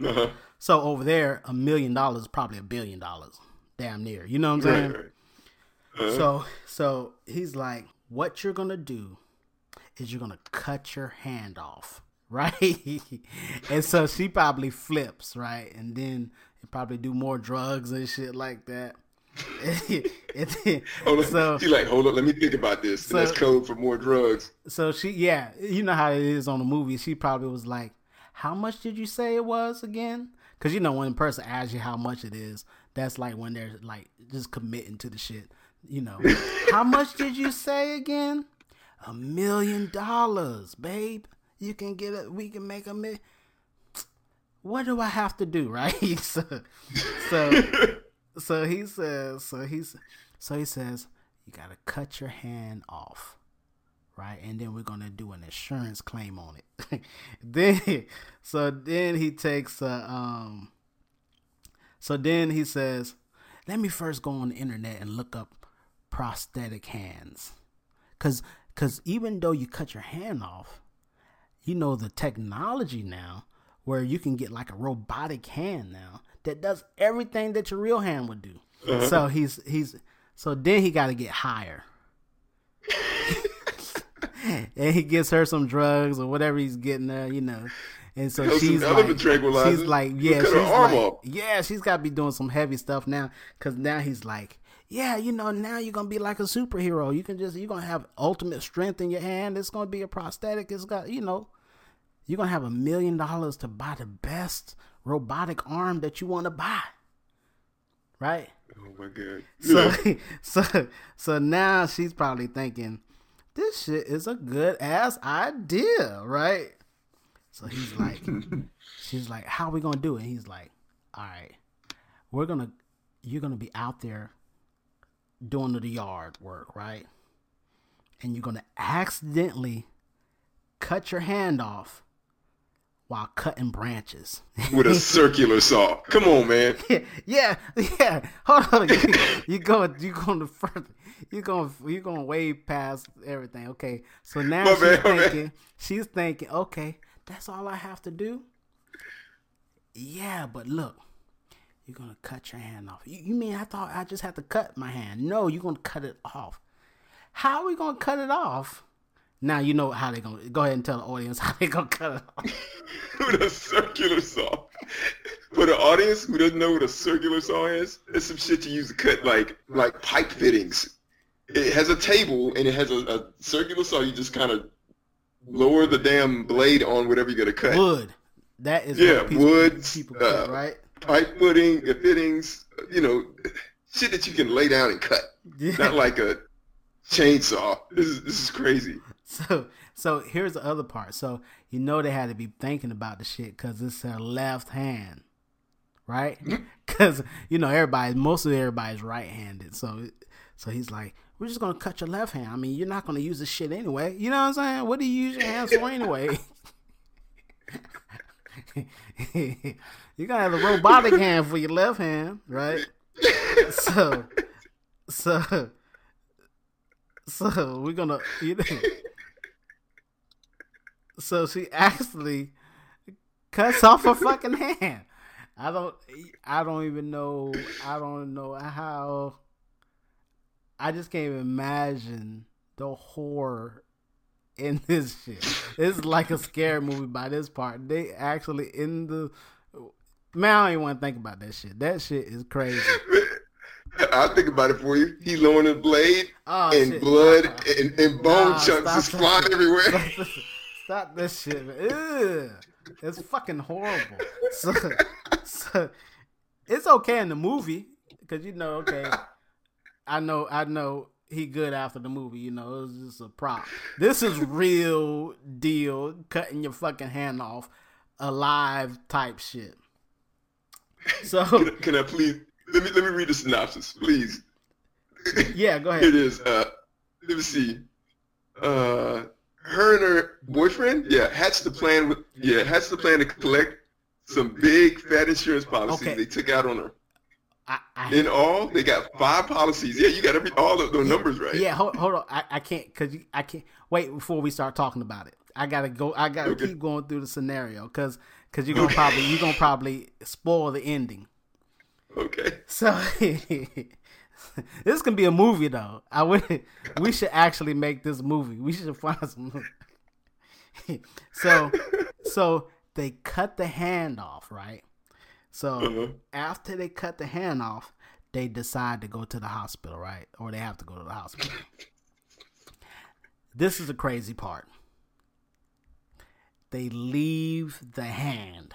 Uh-huh. So over there, a million dollars is probably a billion dollars, damn near. You know what I'm saying? Right, right. So, so he's like, what you're gonna do is you're gonna cut your hand off, right? (laughs) and so she probably flips, right? And then he probably do more drugs and shit like that. (laughs) and then, Hold so, She's like, hold up, let me think about this. So- that's code for more drugs. so she, yeah, you know how it is on the movie. She probably was like, "How much did you say it was again?" Because you know when a person asks you how much it is, that's like when they're like just committing to the shit. You know, (laughs) how much did you say again? A million dollars, babe. You can get it. We can make a million. what do I have to do, (laughs) right? so, so, (laughs) so he says, so he's, so he says, you gotta cut your hand off, right? And then we're gonna do an insurance claim on it. (laughs) then, so then he takes, uh, um, so then he says, let me first go on the internet and look up prosthetic hands, cause, cause even though you cut your hand off, you know the technology now where you can get like a robotic hand now that does everything that your real hand would do. So he's he's so then he got to get higher. (laughs) and he gives her some drugs or whatever he's getting there, you know. And so she's like, she's like, yeah, she's like, yeah, she's got to be doing some heavy stuff now because now he's like, yeah, you know, now you're gonna be like a superhero. You can just you're gonna have ultimate strength in your hand. It's gonna be a prosthetic. It's got you know, you're gonna have a million dollars to buy the best robotic arm that you want to buy, right? Oh my god. So, (laughs) so, so now she's probably thinking, this shit is a good ass idea, right? So he's (laughs) like, she's like, how are we gonna do it? He's like, all right, we're gonna, you're gonna be out there doing the yard work, right? And you're gonna accidentally cut your hand off while cutting branches. (laughs) With a circular saw. Come on, man. (laughs) yeah, yeah. Hold on. (laughs) You, you going you going to further. You going you going way past everything. Okay. So now My she's bad. thinking. She's thinking. Okay, that's all I have to do. Yeah, but look, you're gonna cut your hand off. You, you mean I thought I just had to cut my hand? No, you're gonna cut it off. How are we gonna cut it off? Now you know how they gonna go ahead and tell the audience (laughs) how they gonna cut it off. (laughs) With a circular saw. For the audience who doesn't know what a circular saw is, it's some shit you use to cut like like pipe fittings. It has a table and it has a, a circular saw. You just kind of lower the damn blade on whatever you're gonna cut. Wood. That is Yeah, what people, woods, people cut, uh, right? Pipe footing, fittings, you know, shit that you can lay down and cut. Yeah. Not like a chainsaw. This is this is crazy. (laughs) So so here's the other part. So you know they had to be thinking about the shit because it's their left hand, right? Mm-hmm. (laughs) Because you know everybody, most of everybody's right-handed. So so he's like, we're just gonna cut your left hand. I mean, you're not gonna use this shit anyway. You know what I'm saying? What do you use your hands for anyway? (laughs) you're gonna have a robotic hand for your left hand, right? So so so we're gonna you know, so she actually cuts off her fucking hand. I don't I don't even know I don't know how I just can't even imagine the horror in this shit. It's like a scary movie by this part. They actually in the man, I don't even want to think about that shit. That shit is crazy. (laughs) I'll think about it for you. He's lowering the blade Oh, and shit. blood Nah. and, and bone Nah, chunks is flying shit. everywhere. Stop this, stop this shit, man. It's fucking horrible. So, (laughs) so it's okay in the movie because you know, okay, I know, I know he good after the movie. You know, it was just a prop. This is real deal, cutting your fucking hand off, alive type shit. (laughs) So Can, I- can I please let me let me read the synopsis, please. yeah, go (laughs) ahead. it is. Uh, let me see. Uh, her and her boyfriend, yeah, hatched the plan. With, yeah, hatched the plan to collect some big fat insurance policies Okay. they took out on her. I, I, In all, they got five policies. Yeah, you got every all of the numbers right. Yeah, hold, hold on. I, I can't because I can't wait before we start talking about it. I gotta go. I gotta Okay. keep going through the scenario because because you're gonna probably you're gonna probably spoil the ending. Okay. So (laughs) this can be a movie though. I would. We should actually make this movie. We should find some. (laughs) so so they cut the hand off, right? So Uh-huh. after they cut the hand off, they decide to go to the hospital, right? Or they have to go to the hospital. (laughs) this is the crazy part. They leave the hand.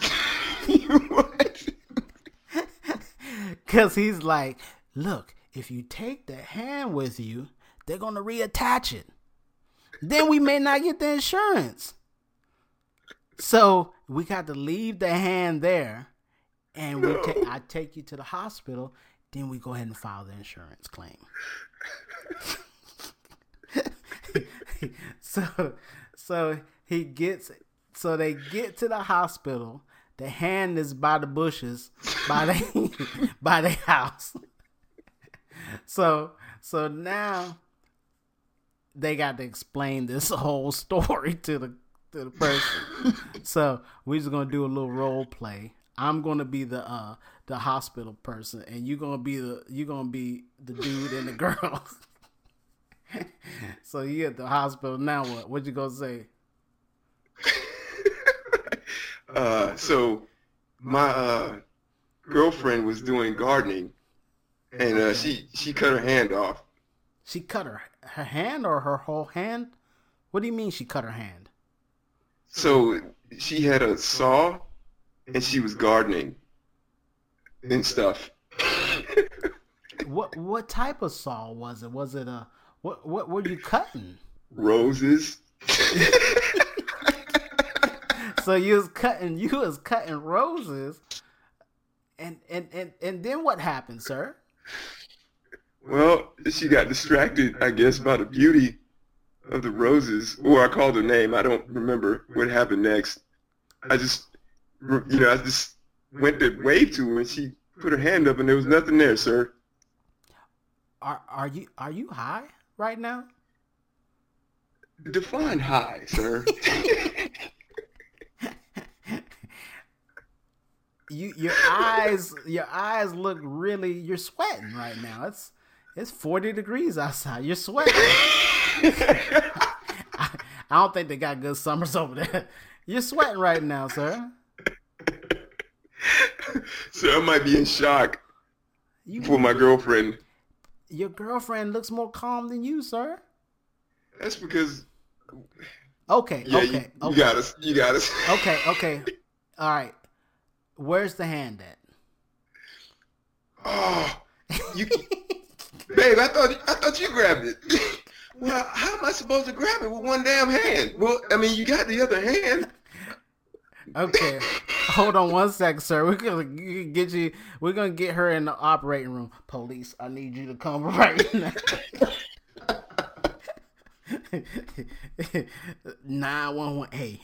(laughs) what? Because he's like, look, if you take the hand with you, they're going to reattach it. Then we may not get the insurance. So we got to leave the hand there, and we ta- I take you to the hospital. Then we go ahead and file the insurance claim. (laughs) so, so he gets. So they get to the hospital. The hand is by the bushes, by the (laughs) by the house. (laughs) So, so now they got to explain this whole story to the to the person. (laughs) so we're just gonna do a little role play. I'm gonna be the uh the hospital person, and you're gonna be the you're gonna be the dude and the girl. so you at the hospital now. What what you gonna say? (laughs) Uh, so my uh, girlfriend was doing gardening, and uh, she she cut her hand off. She cut her her hand or her whole hand? What do you mean she cut her hand? So she had a saw, and she was gardening and stuff. (laughs) What what type of saw was it? Was it a what what were you cutting? Roses. (laughs) So you was cutting you was cutting roses, and and and and then what happened, sir? Well, she got distracted, I guess, by the beauty of the roses. Or I called her name. I don't remember what happened next. I just, you know, I just went to wave to her, and she put her hand up, and there was nothing there, sir. Are are you are you high right now? Define high, sir. (laughs) You your eyes your eyes look really you're sweating right now. It's it's forty degrees outside. You're sweating. (laughs) I, I don't think they got good summers over there. You're sweating right now, sir. so I might be in shock You for my girlfriend. your girlfriend looks more calm than you, sir. That's because, Okay, yeah, okay, you, you okay, got us. You got us. okay, okay. All right. Where's the hand at? Oh, you, (laughs) babe, I thought I thought you grabbed it. (laughs) Well, how am I supposed to grab it with one damn hand? Well, I mean, you got the other hand. Okay, (laughs) hold on one sec, sir. We're gonna get you. We're gonna get her in the operating room. Police, I need you to come right now. Nine one one. Hey,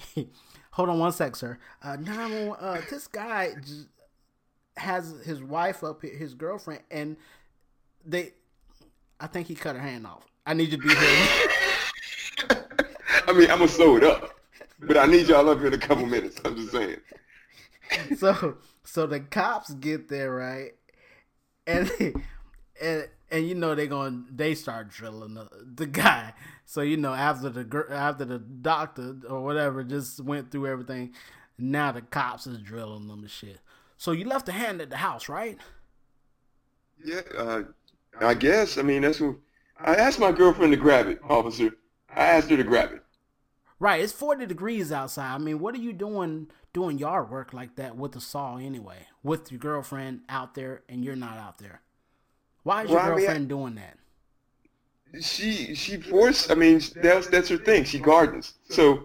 hold on one sec, sir. Uh, one. Uh, this guy j- has his wife up here, his girlfriend, and they. I think he cut her hand off. I need you to be here. (laughs) I mean, I'm gonna sew it up, but I need y'all up here in a couple minutes. I'm just saying. so so the cops get there right and and and you know they going they start drilling the, the guy so you know after the after the doctor or whatever just went through everything now the cops is drilling them and shit so you left the hand at the house right Yeah, uh, I guess. I mean, that's what I asked my girlfriend to grab it, officer. I asked her to grab it. right it's 40 degrees outside i mean what are you doing doing yard work like that with a saw anyway with your girlfriend out there and you're not out there why is your Well, I mean, girlfriend doing that She she forced. I mean, that's that's her thing. She gardens. So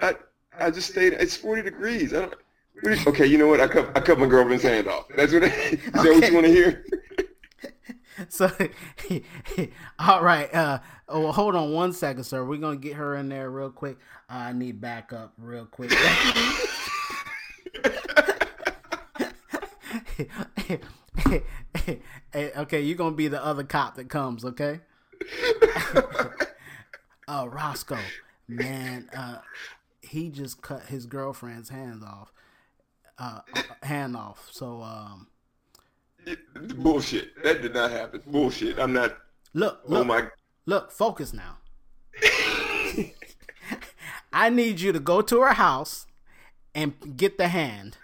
I I just stayed. It's 40 degrees. I don't. Okay, you know what? I cut I cut my girlfriend's hand off. That's what. (laughs) Is that what you want to hear? (laughs) So, (laughs) all right. Uh, oh, well, hold on one second, sir. We're gonna get her in there real quick. I need backup real quick. Hey, okay, you're gonna be the other cop that comes. Okay. (laughs) uh, Roscoe, man, uh, he just cut his girlfriend's hands off. Uh, uh, hand off. So, um, Bullshit. That did not happen. Bullshit. I'm not. look, Oh look, my. Look, focus now. (laughs) I need you to go to her house and get the hand.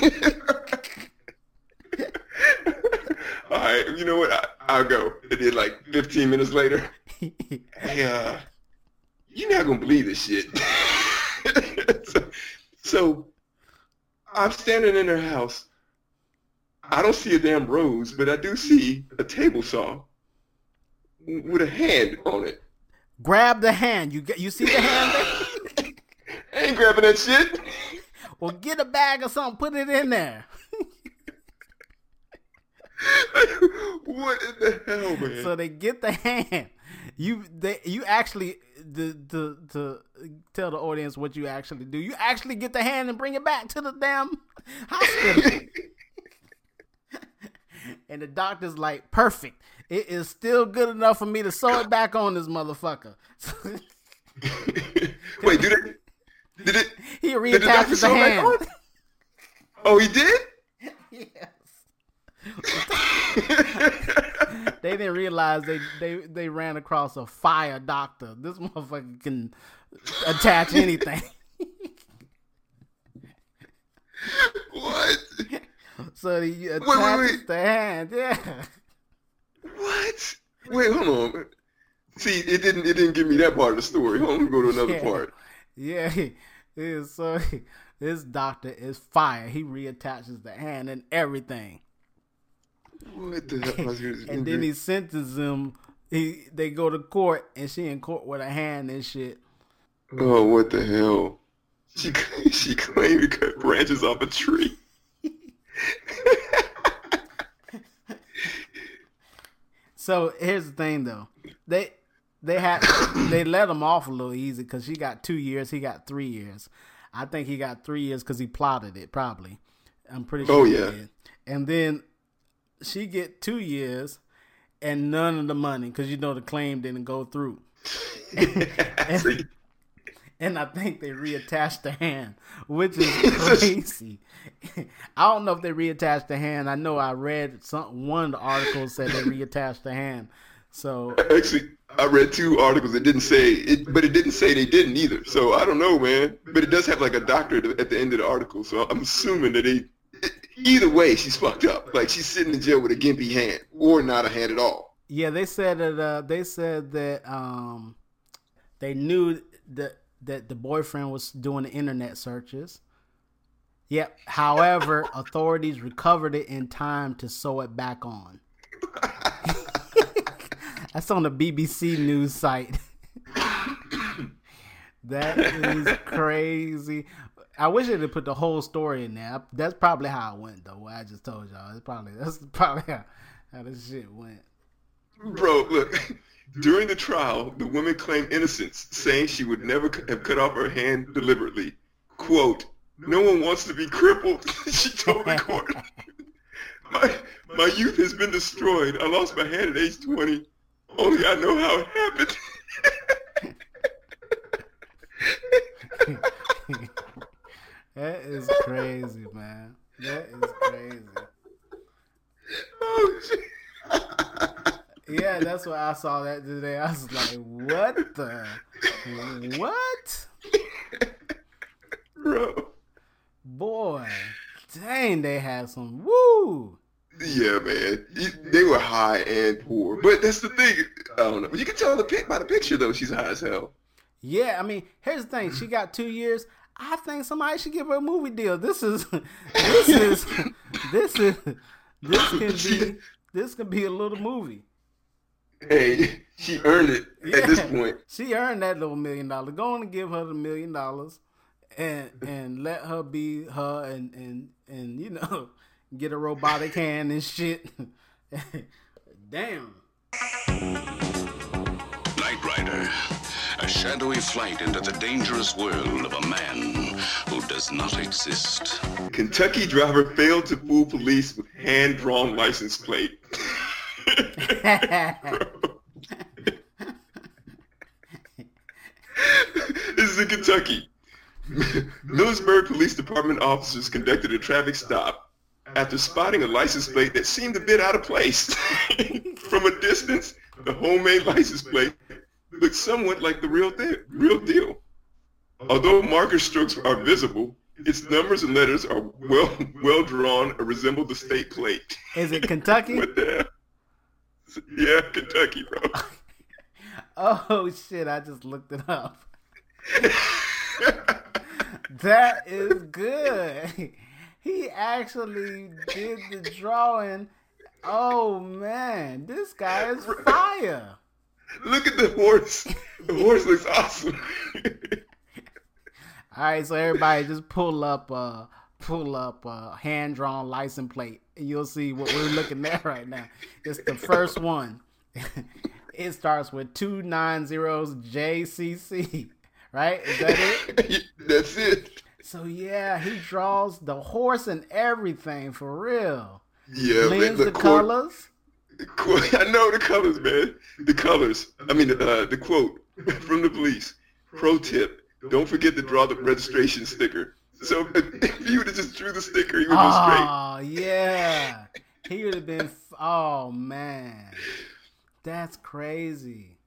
(laughs) All right. You know what? I, I'll go. It did like 15 minutes later. (laughs) Hey, uh, you're not gonna believe this shit. (laughs) so, so I'm standing in her house. I don't see a damn rose, but I do see a table saw with a hand on it. Grab the hand. You get you see the hand there? (laughs) I ain't grabbing that shit. Well, get a bag or something, put it in there. (laughs) what in the hell, man? So they get the hand. You they you actually the to to tell the audience what you actually do. You actually get the hand and bring it back to the damn hospital. (laughs) and the doctor's like, perfect. It is still good enough for me to sew it back on this motherfucker. (laughs) Wait, did it? Did it? he Did the the hand. Oh, he did. Yes. (laughs) They didn't realize they, they they ran across a fire doctor. This motherfucker can attach anything. what? (laughs) So he attaches wait, wait. the hand. Yeah. What? Wait, hold on. See, it didn't. It didn't give me that part of the story. Hold on, let me go to another Yeah. part. Yeah. yeah. So (laughs) this doctor is fire. He reattaches the hand and everything. What the hell? I was gonna- And then he sentences him. He they go to court and she in court with a hand and shit. Oh, what the hell? She she claimed to cut branches off a tree. (laughs) So here's the thing, though. They they had they let him off a little easy because she got two years, he got three years. I think he got three years because he plotted it. Probably, I'm pretty oh, sure. Oh, he yeah. did. And then she get two years and none of the money because you know the claim didn't go through. (laughs) See, And I think they reattached the hand, which is crazy. (laughs) I don't know if they reattached the hand. I know I read some one of the articles said they reattached the hand. So Actually, I read two articles. It didn't say it, but it didn't say they didn't either. So I don't know, man. But it does have like a doctor at at the end of the article. So I'm assuming that they. Either way, she's fucked up. Like she's sitting in jail with a gimpy hand, or not a hand at all. yeah, they said that uh, they said that um, they knew that that the boyfriend was doing the internet searches. Yep. However, (laughs) authorities recovered it in time to sew it back on. (laughs) That's on the BBC news site. (laughs) that is crazy. I wish they'd put the whole story in there. That's probably how it went, though. What I just told y'all. It's probably that's probably how, how this shit went. Bro, look. (laughs) During the trial, the woman claimed innocence, saying she would never have cut off her hand deliberately. Quote, no one wants to be crippled, (laughs) she told the court. (laughs) my, my youth has been destroyed. I lost my hand at age 20. Only I know how it happened. That is (laughs) crazy, man. That is crazy. (laughs) oh, shit. Yeah, that's what I saw that today. I was like, what the? What? (laughs) Bro. Boy, dang, they had some woo. Yeah, man. They were high and poor. But that's the thing. I don't know. You can tell the pic by the picture, though. She's high as hell. Yeah, I mean, here's the thing. She got two years. I think somebody should give her a movie deal. This is, this is, this is, this can be, this can be a little movie. Hey, she earned it at this point. She earned that little million dollars. Go on and give her the million dollars, and and let her be her, and and and you know, get a robotic hand and shit. (laughs) Damn. Knight Rider, a shadowy flight into the dangerous world of a man who does not exist. Kentucky driver failed to fool police with hand-drawn license plate. (laughs) this is in Kentucky. Millersburg Police Department officers conducted a traffic stop after spotting a license plate that seemed a bit out of place. (laughs) From a distance, the homemade license plate looked somewhat like the real, thing, real deal. Although marker strokes are visible, its numbers and letters are well well drawn and resemble the state plate. Is it Kentucky? (laughs) What the hell? Yeah, Kentucky, bro. (laughs) Oh shit! I just looked it up. (laughs) That is good. He actually did the drawing. Oh man, this guy is fire. Look at the horse. The horse looks awesome. (laughs) All right, so everybody just pull up, uh, pull up uh, hand drawn license plate, and you'll see what we're looking at right now. It's the first one. (laughs) it starts with two nine zeros JCC. Right? Is that it? (laughs) That's it. So yeah, he draws the horse and everything for real. Yeah. Blends the The colors. Quote, (laughs) I know the colors, man. The colors. I mean, uh, the quote from the police. Pro tip: Don't forget to draw the registration sticker. So (laughs) if you would have just drew the sticker, you would have been straight. Oh yeah, he would have been. f- Oh man, that's crazy.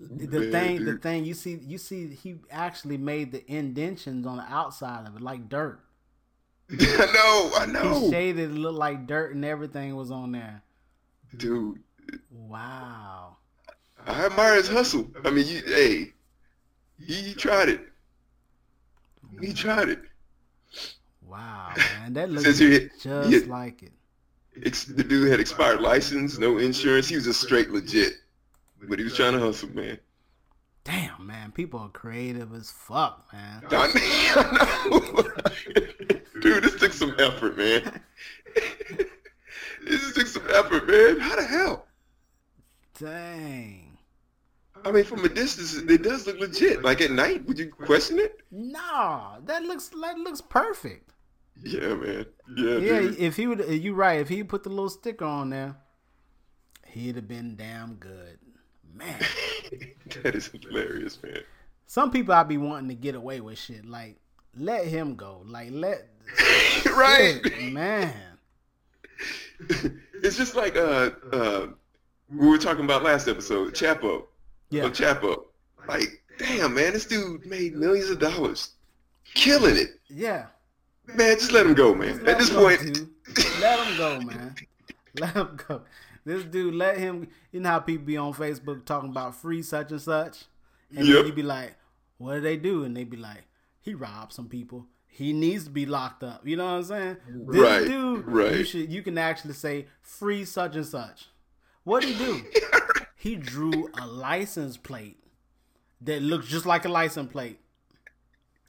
The Man, thing, the thing you see, you see, he actually made the indentions on the outside of it like dirt. (laughs) I know, I know. He shaded it looked like dirt, and everything was on there. Dude. Wow. I admire his hustle. I mean, you, hey, he, tried it. He tried it. Wow, man, that (laughs) looks just yeah. like it. Ex- the dude had expired license, no insurance. He was just straight legit. But he was trying to hustle, man. Damn, man, people are creative as fuck, man. (laughs) I know. (laughs) Dude, this took some effort, man. This took some effort, man. How the hell? Dang. I mean, from a distance, it does look legit. Like at night, would you question it? Nah, that looks that looks perfect. Yeah, man. Yeah, Yeah, dude. if he would, you right. If he put the little sticker on there, he'd have been damn good, man. (laughs) that is hilarious, man. Some people I'd be wanting to get away with shit. Like, let him go. Like, let (laughs) right. Shit, man. It's just like uh uh we were talking about last episode, Chapo. Yeah, Of Chapo. Like, damn man, this dude made millions of dollars. Killing it. yeah. Man, just let him go, man. At this him go, point let him go, man. Let him go. This dude, let him. You know how people be on Facebook talking about free such and such, and Yep. then you be like, "What did they do?" And they be like, "He robbed some people. He needs to be locked up." You know what I'm saying? This Right, dude, right. You should. You can actually say free such and such. What did he do? (laughs) he drew a license plate that looks just like a license plate.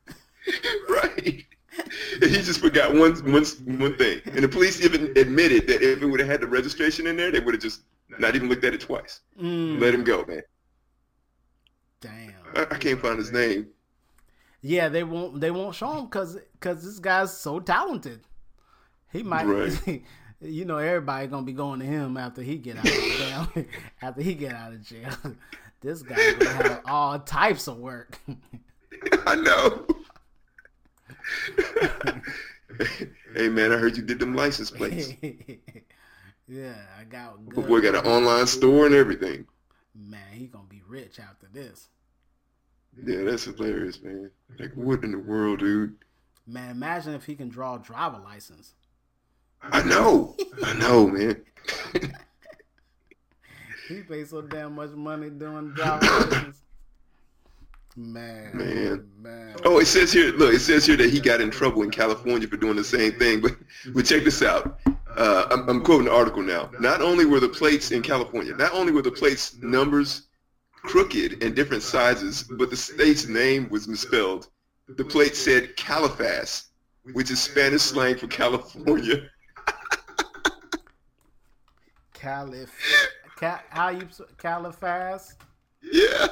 (laughs) right. He just forgot one one one thing. And the police even admitted that if it would have had the registration in there, they would have just not even looked at it twice. Mm, Let him go, man. damn. I, I can't find his name. Yeah, they won't. They won't show him because because this guy's so talented. He might, Right. (laughs) you know, everybody gonna be going to him after he get out of (laughs) jail. (laughs) after he get out of jail, this guy gonna have all types of work. I know. hey man, I heard you did them license plates. yeah, I got good. boy got an online store and everything. Man, he gonna be rich after this. Yeah, that's hilarious, man. Like, what in the world, dude? Man, imagine if he can draw a driver license. I know. I know, man. (laughs) He pays so damn much money doing driver license. Man, Man. man. Oh, it says here, look, it says here that he got in trouble in California for doing the same thing. But, but check this out. Uh, I'm, I'm quoting the article now. Not only were the plates in California, not only were the plates numbers crooked and different sizes, but the state's name was misspelled. The plate said Califas, which is Spanish slang for California. Caliph, ca- how you Califas Yeah.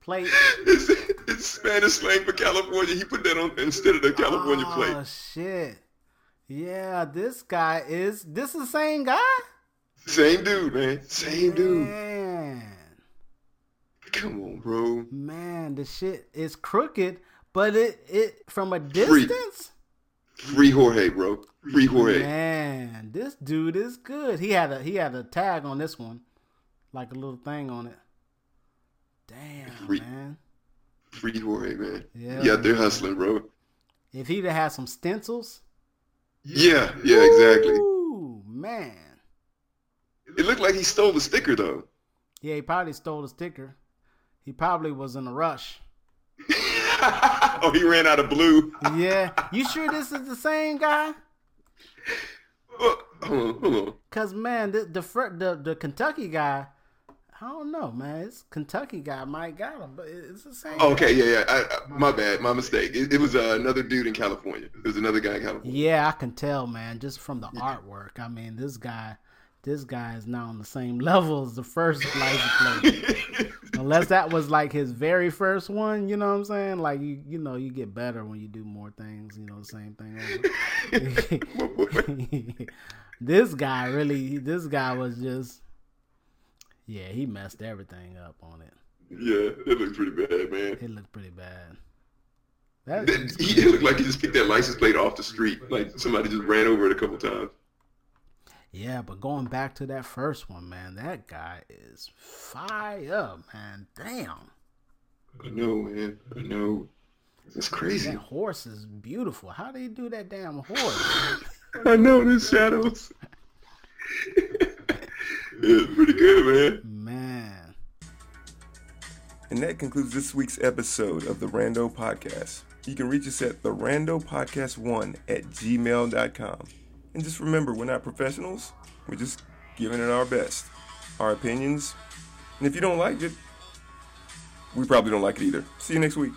plate? It's, it's Spanish slang for California. He put that on instead of the California oh, plate. Oh shit. Yeah, this guy is this is the same guy? Same dude, man. Same dude. Come on, bro. man, the shit is crooked, but it it from a Free. distance. Free Jorge, bro. Free Jorge. Man, this dude is good. He had a he had a tag on this one, like a little thing on it. Damn, Free. man. Free Jorge, man. Yeah, Yeah, they're hustling, bro. If he'd have had some stencils, Yeah, yeah, exactly. Ooh, man. It looked like he stole the sticker, though. Yeah, he probably stole the sticker. He probably was in a rush. (laughs) oh, he ran out of blue. Yeah, you sure this is the same guy? Hold on, hold on. Cause man, the the the, the Kentucky guy, I don't know, man. It's Kentucky guy might got him, but it's the same. Oh, okay, yeah, yeah. I, I, my bad, my mistake. It, it was uh, another dude in California. It was another guy in California. Yeah, I can tell, man, just from the artwork. I mean, this guy, this guy is now on the same (laughs) level as the first license plate. (laughs) Unless that was like his very first one, you know what I'm saying? Like you, you know, you get better when you do more things. You know, the same thing. (laughs) this guy really, this guy was just, yeah, he messed everything up on it. Yeah, it looked pretty bad, man. It looked pretty bad. (laughs) That, he, it looked like he just picked that license plate off the street. Like somebody just ran over it a couple times. Yeah, but going back to that first one, man, that guy is fire, man. Damn. I know, man. I know. It's crazy. That horse is beautiful. How do you do that damn horse? (laughs) I know there's shadows. (laughs) it's pretty good, man. man. And that concludes this week's episode of the Rando Podcast. You can reach us at the Rando Podcast 1 at gmail.com. And just remember, we're not professionals. We're just giving it our best. Our opinions. And if you don't like it, we probably don't like it either. See you next week.